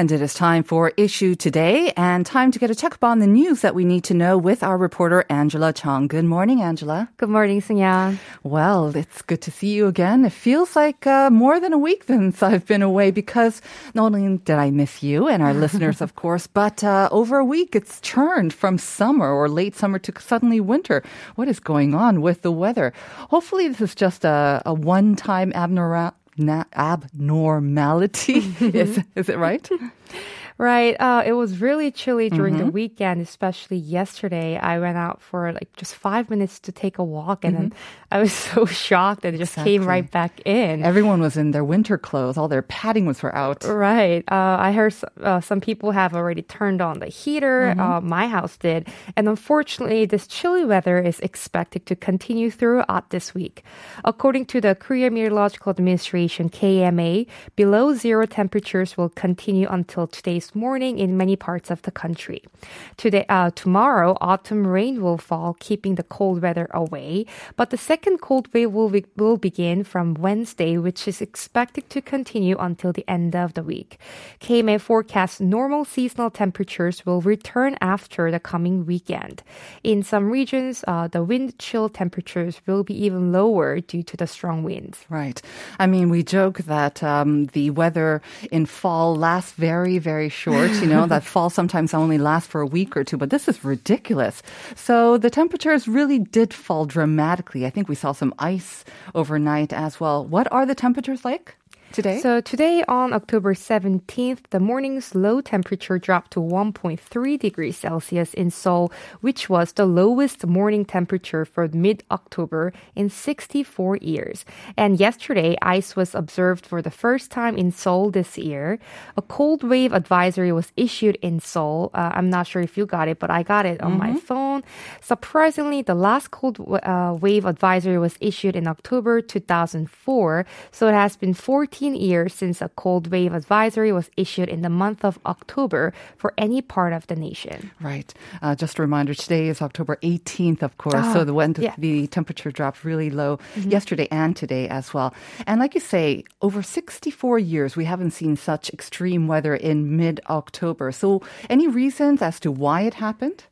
And it is time for Issue Today and time to get a check up on the news that we need to know with our reporter Angela Chong. Good morning, Angela. Good morning, Sunyan. Well, it's good to see you again. It feels like uh, more than a week since I've been away because not only did I miss you and our listeners, of course, but uh, over a week it's turned from summer or late summer to suddenly winter. What is going on with the weather? Hopefully, this is just a, a one time abnormal abnormality. is, is it right? Right. Uh, it was really chilly during Mm-hmm. the weekend, especially yesterday. I went out for like just five minutes to take a walk, and then I was so shocked that it just came Mm-hmm. Right back in. Everyone was in their winter clothes. All their padding was for out. Right. Uh, I heard uh, some people have already turned on the heater. Mm-hmm. Uh, my house did. And unfortunately, this chilly weather is expected to continue throughout this week. According to the Korea Meteorological Administration, KMA, below zero temperatures will continue until today's morning in many parts of the country. Today, uh, tomorrow, autumn rain will fall, keeping the cold weather away. But the second cold wave will, be, will begin from Wednesday, which is expected to continue until the end of the week. KMA forecasts normal seasonal temperatures will return after the coming weekend. In some regions, uh, the wind chill temperatures will be even lower due to the strong winds. Right. I mean, we joke that um, the weather in fall lasts very, very short. You know, that fall sometimes only lasts for a week or two, but this is ridiculous. So the temperatures really did fall dramatically. I think we saw some ice overnight as well. What are the temperatures like today? So today on October 17th, the morning's low temperature dropped to 1.3 degrees Celsius in Seoul, which was the lowest morning temperature for mid-October in 64 years. And yesterday, ice was observed for the first time in Seoul this year. A cold wave advisory was issued in Seoul. Uh, I'm not sure if you got it, but I got it on my phone. Surprisingly, the last cold uh, wave advisory was issued in October 2004. So it has been 14 years since a cold wave advisory was issued in the month of October for any part of the nation. Right. Uh, just a reminder, today is October 18th, of course. Ah, so the, when yeah. the temperature dropped really low yesterday and today as well. And like you say, over 64 years, we haven't seen such extreme weather in mid October. So any reasons as to why it happened?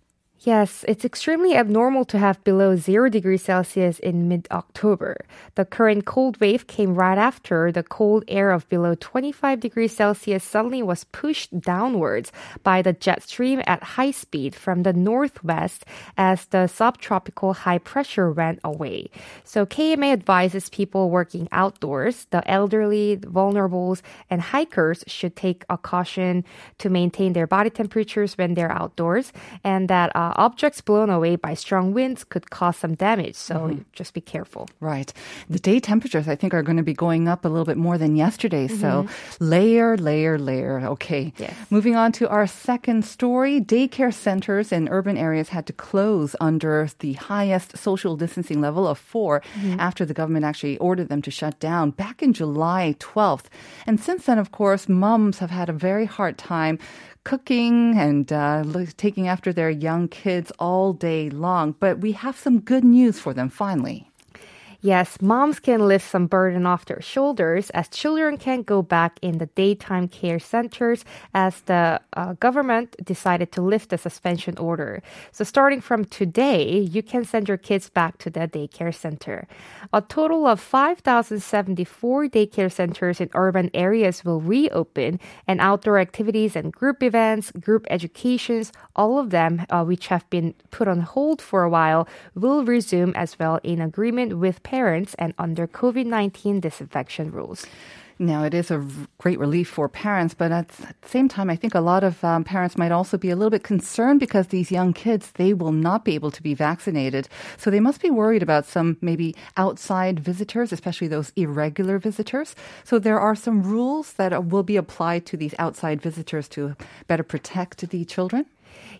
Yes, it's extremely abnormal to have below 0 degrees Celsius in mid October. The current cold wave came right after the cold air of below 25 degrees Celsius suddenly was pushed downwards by the jet stream at high speed from the northwest as the subtropical high pressure went away. So KMA advises people working outdoors, the elderly, the vulnerables, and hikers should take a caution to maintain their body temperatures when they're outdoors and that uh, Uh, objects blown away by strong winds could cause some damage. So mm-hmm. just be careful. Right. The day temperatures, I think, are going to be going up a little bit more than yesterday. So mm-hmm. layer, layer, layer. Okay. Yes. Moving on to our second story. Daycare centers in urban areas had to close under the highest social distancing level of 4 mm-hmm. after the government actually ordered them to shut down back in July 12th. And since then, of course, moms have had a very hard time cooking and uh, taking after their young kids all day long. But we have some good news for them finally. Yes, moms can lift some burden off their shoulders as children can go back in the daytime care centers as the uh, government decided to lift the suspension order. So starting from today, you can send your kids back to the daycare center. A total of 5,074 daycare centers in urban areas will reopen and outdoor activities and group events, group educations, all of them uh, which have been put on hold for a while will resume as well in agreement with parents and under COVID 19 disinfection rules. Now, it is a great relief for parents, but at the same time, I think a lot of um, parents might also be a little bit concerned because these young kids, they will not be able to be vaccinated. So they must be worried about some maybe outside visitors, especially those irregular visitors. So there are some rules that will be applied to these outside visitors to better protect the children.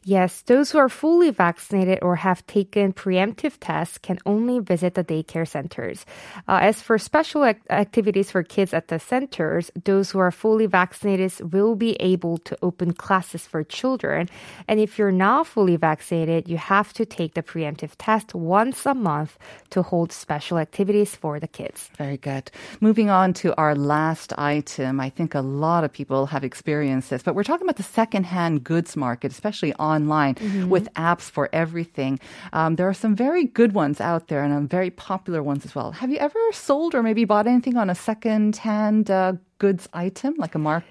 Yes, those who are fully vaccinated or have taken preemptive tests can only visit the daycare centers. Uh, as for special ac- activities for kids at the centers, those who are fully vaccinated will be able to open classes for children. And if you're not fully vaccinated, you have to take the preemptive test once a month to hold special activities for the kids. Very good. Moving on to our last item. I think a lot of people have experienced this, but we're talking about the secondhand goods market, especially online with apps for everything. Um, there are some very good ones out there and um, very popular ones as well. Have you ever sold or maybe bought anything on a second-hand uh, goods item, like a mark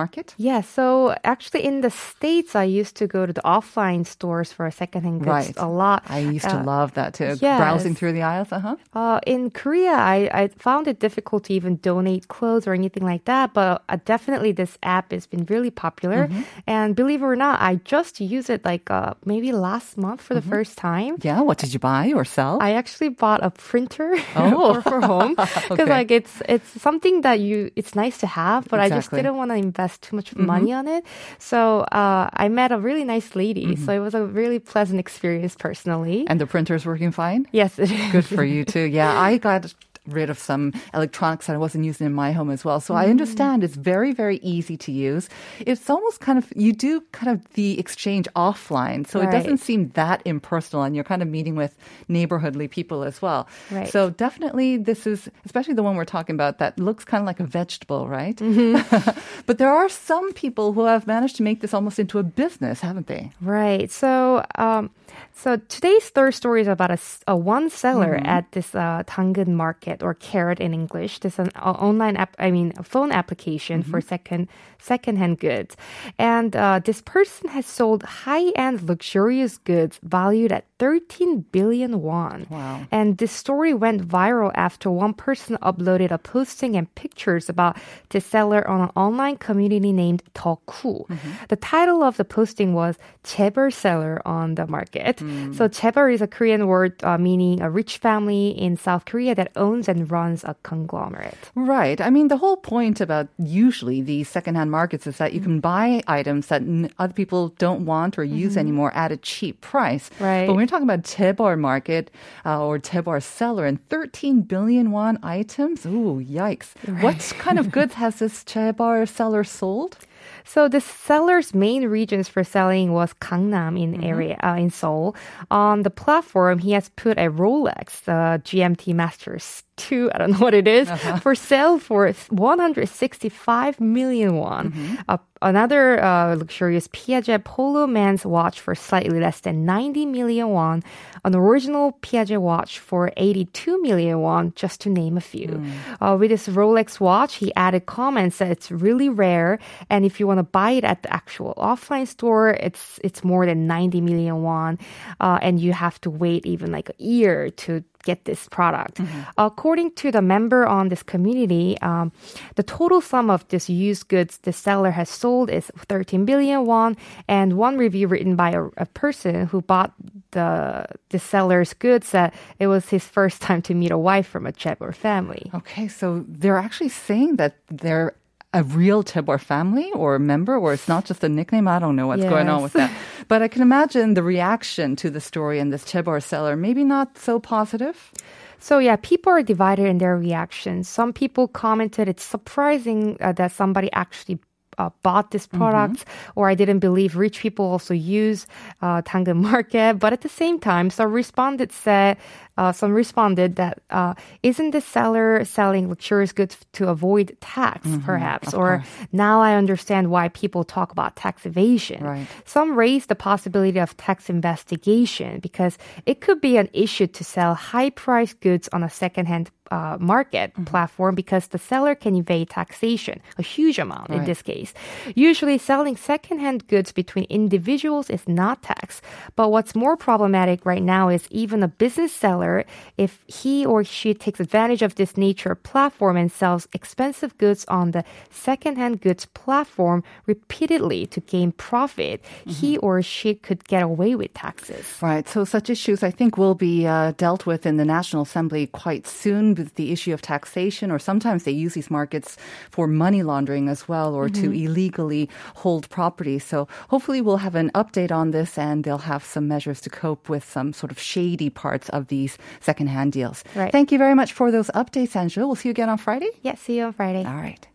market? Yeah, so actually in the States, I used to go to the offline stores for a secondhand goods Right. a lot. I used to Uh, love that too. yes. Browsing through the aisles, uh-huh. Uh, in Korea, I, I found it difficult to even donate clothes or anything like that. But uh, definitely, this app has been really popular. Mm-hmm. And believe it or not, I just used it like uh, maybe last month for the Mm-hmm. first time. Yeah, what did you buy or sell? I actually bought a printer Oh. for, for home because Okay. like it's it's something that you it's nice to have, but I just didn't want to invest too much money on it. So uh, I met a really nice lady, Mm-hmm. so it was a really pleasant experience personally. and the printer's working fine? yes, it is. Good for you too. Yeah, I got rid of some electronics that I wasn't using in my home as well. So I understand it's very, very easy to use. It's almost kind of, you do kind of the exchange offline. So it doesn't seem that impersonal and you're kind of meeting with neighborhoodly people as well. Right. So definitely this is, especially the one we're talking about that looks kind of like a vegetable, right? but there are some people who have managed to make this almost into a business, haven't they? Right. So, um, so today's third story is about a one seller Mm-hmm. at this uh, Danggeun market or carrot in English. This is an o- online app. I mean, a phone application for Mm-hmm. second secondhand goods, and uh, this person has sold high end luxurious goods valued at 13 billion won. Wow. And this story went viral after one person uploaded a posting and pictures about the seller on an online community named Theqoo. The title of the posting was Chaebol seller on the market. So Chaebol is a Korean word uh, meaning a rich family in South Korea that owns and runs a conglomerate. Right. I mean, the whole point about usually these secondhand markets is that you can buy items that n- other people don't want or use anymore at a cheap price. Right. But when we're talking about Chaebol market uh, or Chaebol seller and 13 billion won items, ooh, yikes. What kind of goods has this Chaebol seller sold? So the seller's main regions for selling was Gangnam in area uh, in Seoul. On the platform, he has put a Rolex, the GMT Masters 2, I don't know what it is, for sale for 165 million won. Uh, another uh, luxurious Piaget Polo Man's watch for slightly less than 90 million won. An original Piaget watch for 82 million won, just to name a few. Uh, with this Rolex watch, he added comments that it's really rare, and if you want to buy it at the actual offline store, it's it's more than 90 million won, uh, and you have to wait even like a year to get this product. According to the member on this community, um, the total sum of this used goods the seller has sold is 13 billion won. And one review written by a, a person who bought the the seller's goods said it was his first time to meet a wife from a Chaebol family. Okay, so they're actually saying that they're a real Chaebol family or member, or it's not just a nickname. I don't know what's going on with that. But I can imagine the reaction to the story and this Chaebol seller, maybe not so positive. So yeah, people are divided in their reactions. Some people commented it's surprising uh, that somebody actually uh, bought this product, or I didn't believe rich people also use uh, Danggeun Market. But at the same time, some responded said, uh, some responded that uh, isn't the seller selling luxurious goods to avoid tax, perhaps? Or now I understand why people talk about tax evasion. Right. Some raised the possibility of tax investigation because it could be an issue to sell high priced goods on a secondhand uh, market platform because the seller can evade taxation, a huge amount in this case. Usually, selling secondhand goods between individuals is not taxed. But what's more problematic right now is even a business seller, if he or she takes advantage of this nature platform and sells expensive goods on the secondhand goods platform repeatedly to gain profit, he or she could get away with taxes. Right. So such issues, I think, will be uh, dealt with in the National Assembly quite soon with the issue of taxation, or sometimes they use these markets for money laundering as well, or to mm-hmm. illegally hold property. So hopefully we'll have an update on this and they'll have some measures to cope with some sort of shady parts of these secondhand deals. Right. Thank you very much for those updates, Angela. We'll see you again on Friday. Yeah, see you on Friday. All right.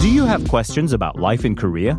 Do you have questions about life in Korea?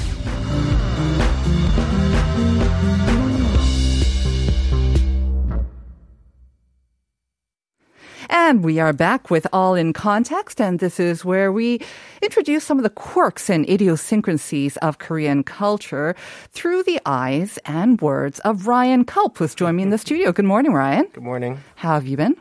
And we are back with All in Context, and this is where we introduce some of the quirks and idiosyncrasies of Korean culture through the eyes and words of Ryan Culp, who's joined me in the studio. Good morning, Ryan. Good morning. How have you been?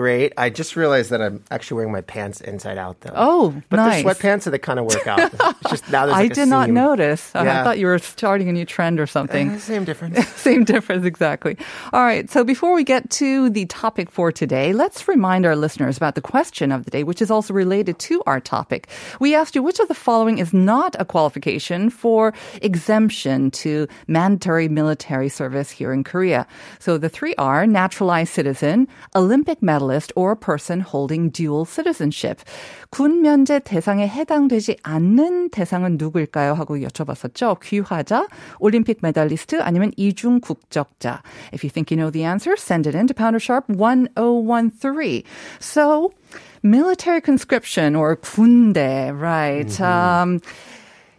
Great. I just realized that I'm actually wearing my pants inside out though. Oh, but nice. they're sweatpants that kind of work out. It's just now there's I like a did not notice. I thought you were starting a new trend or something. Eh, same difference. Same difference, exactly. All right. So before we get to the topic for today, let's remind our listeners about the question of the day, which is also related to our topic. We asked you which of the following is not a qualification for exemption to mandatory military service here in Korea. So the three are naturalized citizen, Olympic medalist, or a person holding dual citizenship. 군 면제 대상에 해당되지 않는 대상은 누구일까요? 하고 여쭤봤었죠. 귀화자, 올림픽 메달리스트, 아니면 이중 국적자. If you think you know the answer, send it in to pounder sharp 1013. So, military conscription or 군대, right? Um,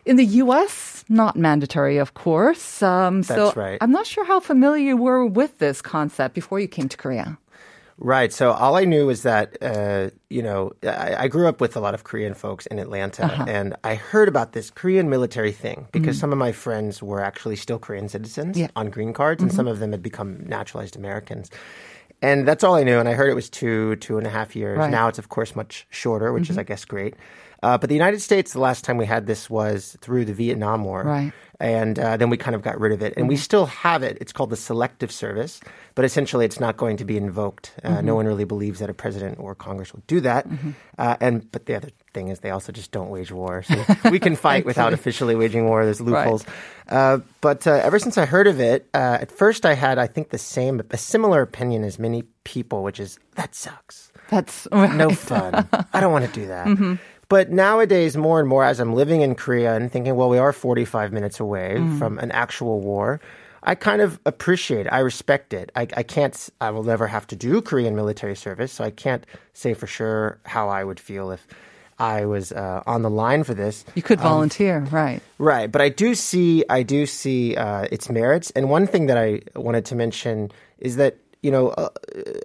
in the U.S., not mandatory, of course. Um, so That's right. I'm not sure how familiar you were with this concept before you came to Korea. Right. So all I knew was that, uh, you know, I, I grew up with a lot of Korean folks in Atlanta, Uh-huh. and I heard about this Korean military thing because some of my friends were actually still Korean citizens. Yeah. Mm-hmm. on green cards, and some of them had become naturalized Americans. And that's all I knew. And I heard it was two, two and a half years. Right. Mm-hmm. Now it's, of course, much shorter, which is, I guess, great. Uh, but the United States, the last time we had this was through the Vietnam War. Right. Mm-hmm. And uh, then we kind of got rid of it. And we still have it. It's called the selective service, but essentially it's not going to be invoked. Uh, Mm-hmm. No one really believes that a president or Congress will do that. Uh, and But the other thing is they also just don't wage war. So we can fight without officially waging war. There's loopholes. Uh, but uh, ever since I heard of it, uh, at first I had, I think, the same, a similar opinion as many people, which is that sucks That's no fun. I don't want to do that. But nowadays, more and more, as I'm living in Korea and thinking, well, we are 45 minutes away from an actual war, I kind of appreciate it. I respect it. I, I can't, I will never have to do Korean military service, so I can't say for sure how I would feel if I was uh, on the line for this. You could volunteer, right? Right, but I do see I do see uh, its merits, and one thing that I wanted to mention is that you know, uh,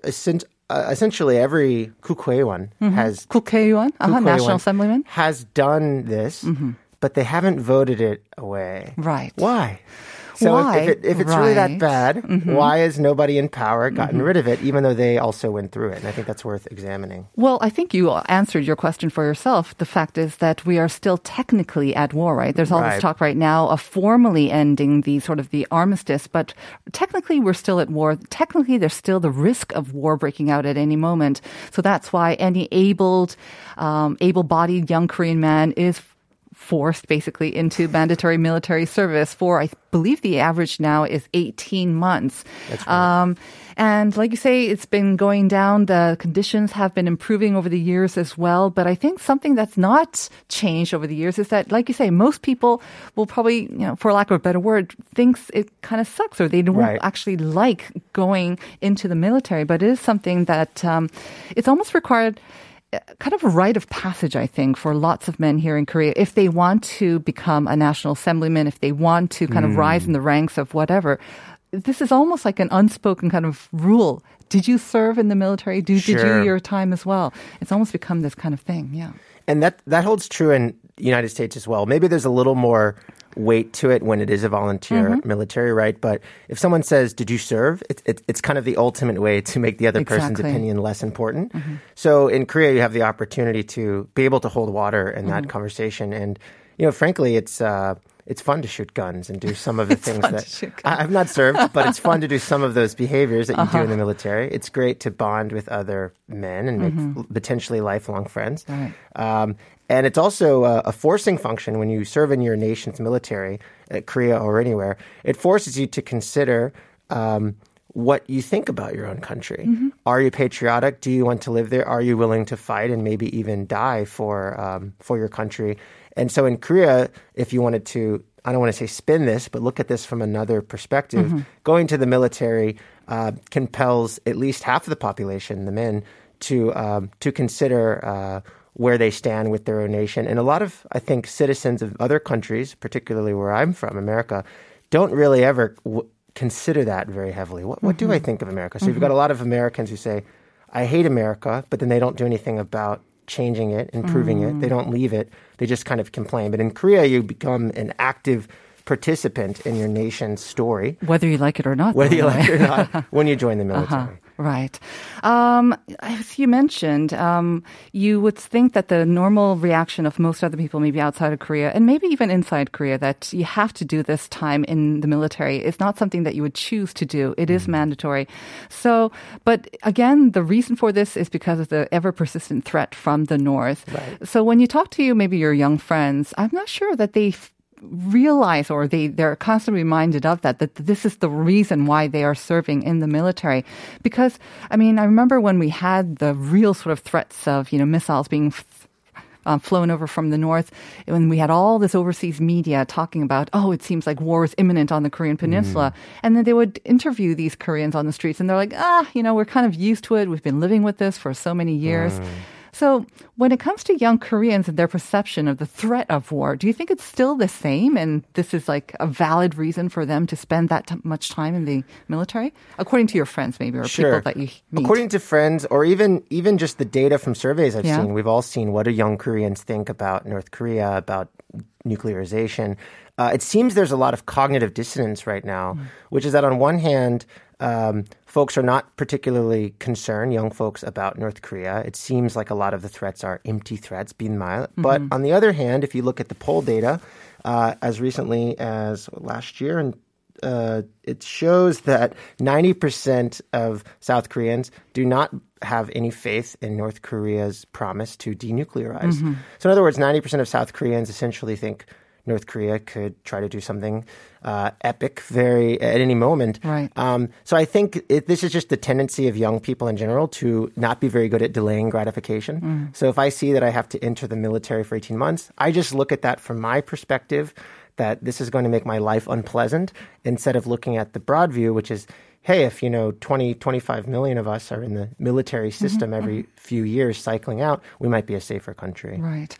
essen- uh, essentially every Kukweon mm-hmm. has Kukweon, uh-huh, national assemblyman has done this, mm-hmm. but they haven't voted it away. Right? Why? So Why? If, if, it, if it's really that bad, why has nobody in power gotten rid of it, even though they also went through it? And I think that's worth examining. Well, I think you answered your question for yourself. The fact is that we are still technically at war, right? There's all this talk right now of formally ending the sort of the armistice, but technically we're still at war. Technically, there's still the risk of war breaking out at any moment. So that's why any abled, um, able-bodied young Korean man is forced basically into mandatory military service for I believe the average now is 18 months. That's right. Um, and like you say, it's been going down. The conditions have been improving over the years as well. But I think something that's not changed over the years is that, like you say, most people will probably, you know, for lack of a better word, thinks it kind of sucks or they don't Right. actually like going into the military. But it is something that um, it's almost required kind of a rite of passage, I think, for lots of men here in Korea. If they want to become a national assemblyman, if they want to kind of hmm. rise in the ranks of whatever, this is almost like an unspoken kind of rule. Did you serve in the military? Do, Did you Sure. your time as well? It's almost become this kind of thing. Yeah. And that that holds true in United States as well. Maybe there's a little more weight to it when it is a volunteer Mm-hmm. military, right? But if someone says, "Did you serve?" It, it, it's kind of the ultimate way to make the other person's Exactly. Mm-hmm. opinion less important. So in Korea, you have the opportunity to be able to hold water in Mm-hmm. that conversation, and you know, frankly, it's. Uh, it's fun to shoot guns and do some of the things that I, I've not served, but it's fun to do some of those behaviors that you Uh-huh. do in the military. It's great to bond with other men and make Mm-hmm. potentially lifelong friends. Right. Um, and it's also a, a forcing function when you serve in your nation's military, at Korea or anywhere. It forces you to consider um, what you think about your own country. Are you patriotic? Do you want to live there? Are you willing to fight and maybe even die for um, for your country? And so in Korea, if you wanted to, I don't want to say spin this, but look at this from another perspective. Going to the military uh, compels at least half of the population, the men, to um, to consider uh, where they stand with their own nation. And a lot of, I think, citizens of other countries, particularly where I'm from, America, don't really ever w- consider that very heavily. What, what do I mm-hmm. think of America? So you've mm-hmm. got a lot of Americans who say, "I hate America," but then they don't do anything about changing it, improving it. They mm. don't leave it. They just kind of complain. But in Korea, you become an active participant in your nation's story, Whether you like it or not. whether you like it or not, when you join the uh-huh. military. Right. Um, as you mentioned, um, you would think that the normal reaction of most other people, maybe outside of Korea and maybe even inside Korea, that you have to do this time in the military is not something that you would choose to do. It is mandatory. So, but again, the reason for this is because of the ever persistent threat from the north. Right. So when you talk to you, maybe your young friends, I'm not sure that they realize or they, they're constantly reminded of that, that this is the reason why they are serving in the military. Because, I mean, I remember when we had the real sort of threats of, you know, missiles being um, flown over from the north, when we had all this overseas media talking about, oh, it seems like war is imminent on the Korean Peninsula. And then they would interview these Koreans on the streets and they're like, ah, you know, we're kind of used to it. We've been living with this for so many years. So, when it comes to young Koreans and their perception of the threat of war, do you think it's still the same and this is like a valid reason for them to spend that t- much time in the military? According to your friends, maybe, or people that you meet. According to friends, or even even just the data from surveys I've Yeah. seen, we've all seen what do young Koreans think about North Korea, about nuclearization. Uh, it seems there's a lot of cognitive dissonance right now, Mm. which is that on one hand, um, folks are not particularly concerned, young folks, about North Korea. It seems like a lot of the threats are empty threats, binmal. But Mm-hmm. on the other hand, if you look at the poll data, uh, as recently as last year and uh, it shows that 90% of South Koreans do not have any faith in North Korea's promise to denuclearize. Mm-hmm. So, in other words, 90% of South Koreans essentially think North Korea could try to do something uh, epic very at any moment. Right. Um, so I think it, this is just the tendency of young people in general to not be very good at delaying gratification. Mm. So if I see that I have to enter the military for 18 months, I just look at that from my perspective that this is going to make my life unpleasant instead of looking at the broad view, which is, hey, if, you know, 20, 25 million of us are in the military Mm-hmm, system every few years cycling out, we might be a safer country. Right.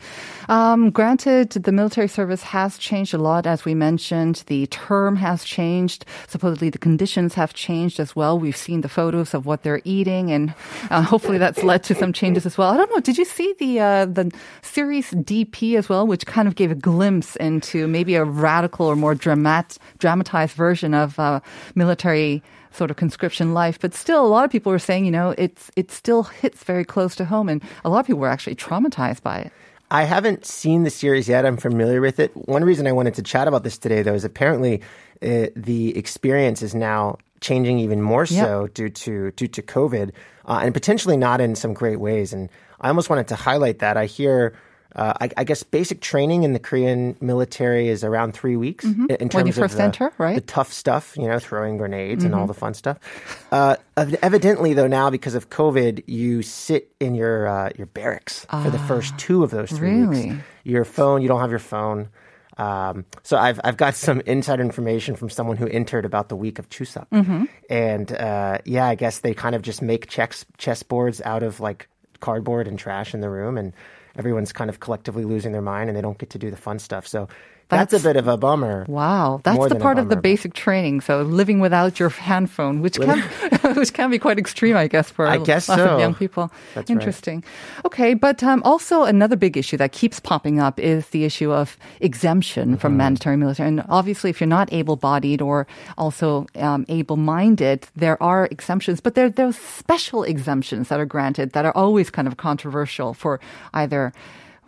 Um, granted, the military service has changed a lot, as we mentioned. The term has changed. Supposedly, the conditions have changed as well. We've seen the photos of what they're eating, and uh, hopefully, that's led to some changes as well. I don't know. Did you see the uh, the series DP as well, which kind of gave a glimpse into maybe a radical or more dramat dramatized version of uh, military sort of conscription life, but still a lot of people were saying, you know, it's it still hits very close to home, and a lot of people were actually traumatized by it. I haven't seen the series yet. I'm familiar with it. One reason I wanted to chat about this today, though, is apparently uh, the experience is now changing even more so due to due to COVID, uh, and potentially not in some great ways. And I almost wanted to highlight that. I hear. Uh, I, I guess basic training in the Korean military is around three weeks in terms Mm-hmm. When you first of the, enter, right? Mm-hmm. the tough stuff, you know, throwing grenades and all the fun stuff. Uh, evidently, though, now because of COVID, you sit in your uh, your barracks for the first two of those three Ah, really? weeks. Your phone, you don't have your phone. Um, so I've I've got some insider information from someone who entered about the week of Chuseok, Mm-hmm. and uh, yeah, I guess they kind of just make checks chessboards out of like cardboard and trash in the room, and everyone's kind of collectively losing their mind, and they don't get to do the fun stuff. So that's, That's- a bit of a bummer. Wow, that's More the part of the basic training. So living without your hand phone, which can which can be quite extreme, I guess, for I a guess lot so. of young people. That's right. Interesting. Okay, but um, also another big issue that keeps popping up is the issue of exemption from Mm-hmm. mandatory military. And obviously, if you're not able-bodied or also um, able-minded, there are exemptions. But there are those special exemptions that are granted that are always kind of controversial for either.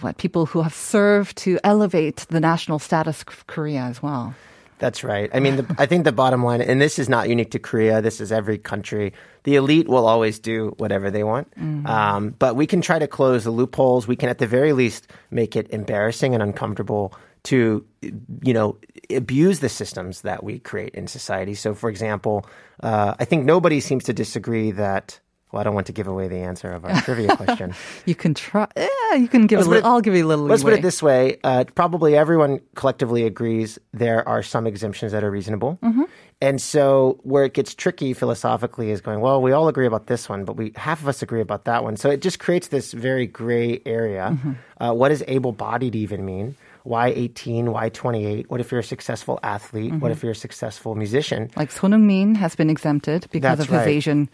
What people who have served to elevate the national status of Korea as well. That's right. I mean, the, I think the bottom line, and this is not unique to Korea. This is every country. The elite will always do whatever they want, um, but we can try to close the loopholes. We can, at the very least, make it embarrassing and uncomfortable to, you know, abuse the systems that we create in society. So, for example, uh, I think nobody seems to disagree that. Well, I don't want to give away the answer of our trivia question. You can try. Yeah, you can give Let's a little. it- I'll give you a little. Let's put it this way: uh, probably everyone collectively agrees there are some exemptions that are reasonable, Mm-hmm. and so where it gets tricky philosophically is going. Well, we all agree about this one, but we half of us agree about that one. So it just creates this very gray area. Mm-hmm. Uh, what does able-bodied even mean? Why 18? Why 28? What if you're a successful athlete? Mm-hmm. What if you're a successful musician? Like Son Heung-min has been exempted because That's of his right. Asian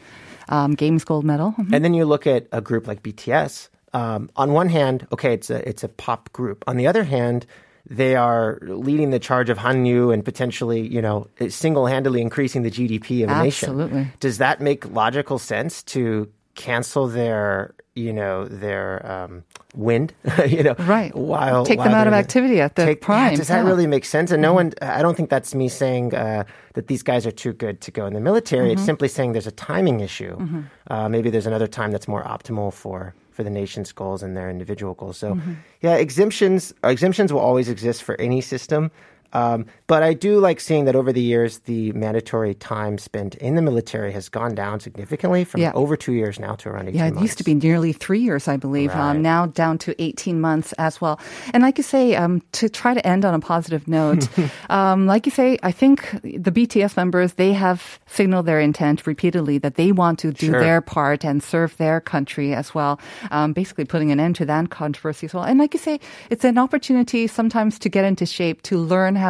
um, Games gold medal. Mhm. And then you look at a group like BTS. Um, on one hand, okay, it's a it's a pop group. On the other hand, they are leading the charge of Hallyu and potentially, you know, single handedly increasing the GDP of a nation. Absolutely. Does that make logical sense to cancel their, you know, their um, wind? you know, Right. While Take them out of activity at the take- yeah, prime, does that yeah. Mm-hmm. really make sense? And no one, I don't think that's me saying uh, that these guys are too good to go in the military. Mm-hmm. It's simply saying there's a timing issue. Uh, maybe there's another time that's more optimal for for the nation's goals and their individual goals. So, Mm-hmm. yeah, exemptions exemptions will always exist for any system. Um, but I do like seeing that over the years, the mandatory time spent in the military has gone down significantly from Yeah. over two years now to around 18 Yeah, it months. used to be nearly three years, I believe. Right. Um, now down to 18 months as well. And like you say, um, to try to end on a positive note, um, like you say, I think the BTS members, they have signaled their intent repeatedly that they want to do Sure. their part and serve their country as well, um, basically putting an end to that controversy as well. And like you say, it's an opportunity sometimes to get into shape, to learn how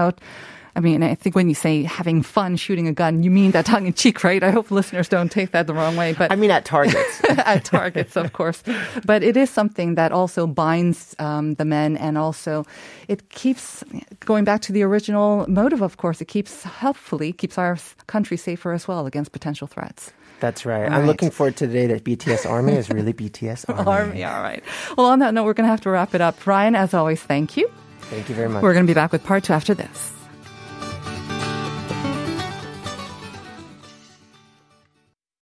I mean, I think when you say having fun shooting a gun, you mean that tongue in cheek, right? I hope listeners don't take that the wrong way. But I mean, at targets. at targets, of course. But it is something that also binds um, the men, and also it keeps going back to the original motive. Of course, it keeps helpfully keeps our country safer as well against potential threats. That's right. Right. I'm looking forward to the day that BTS Army is really BTS Army. Army, all right. Well, on that note, we're going to have to wrap it up. Ryan, as always, thank you. Thank you very much. We're going to be back with part two after this.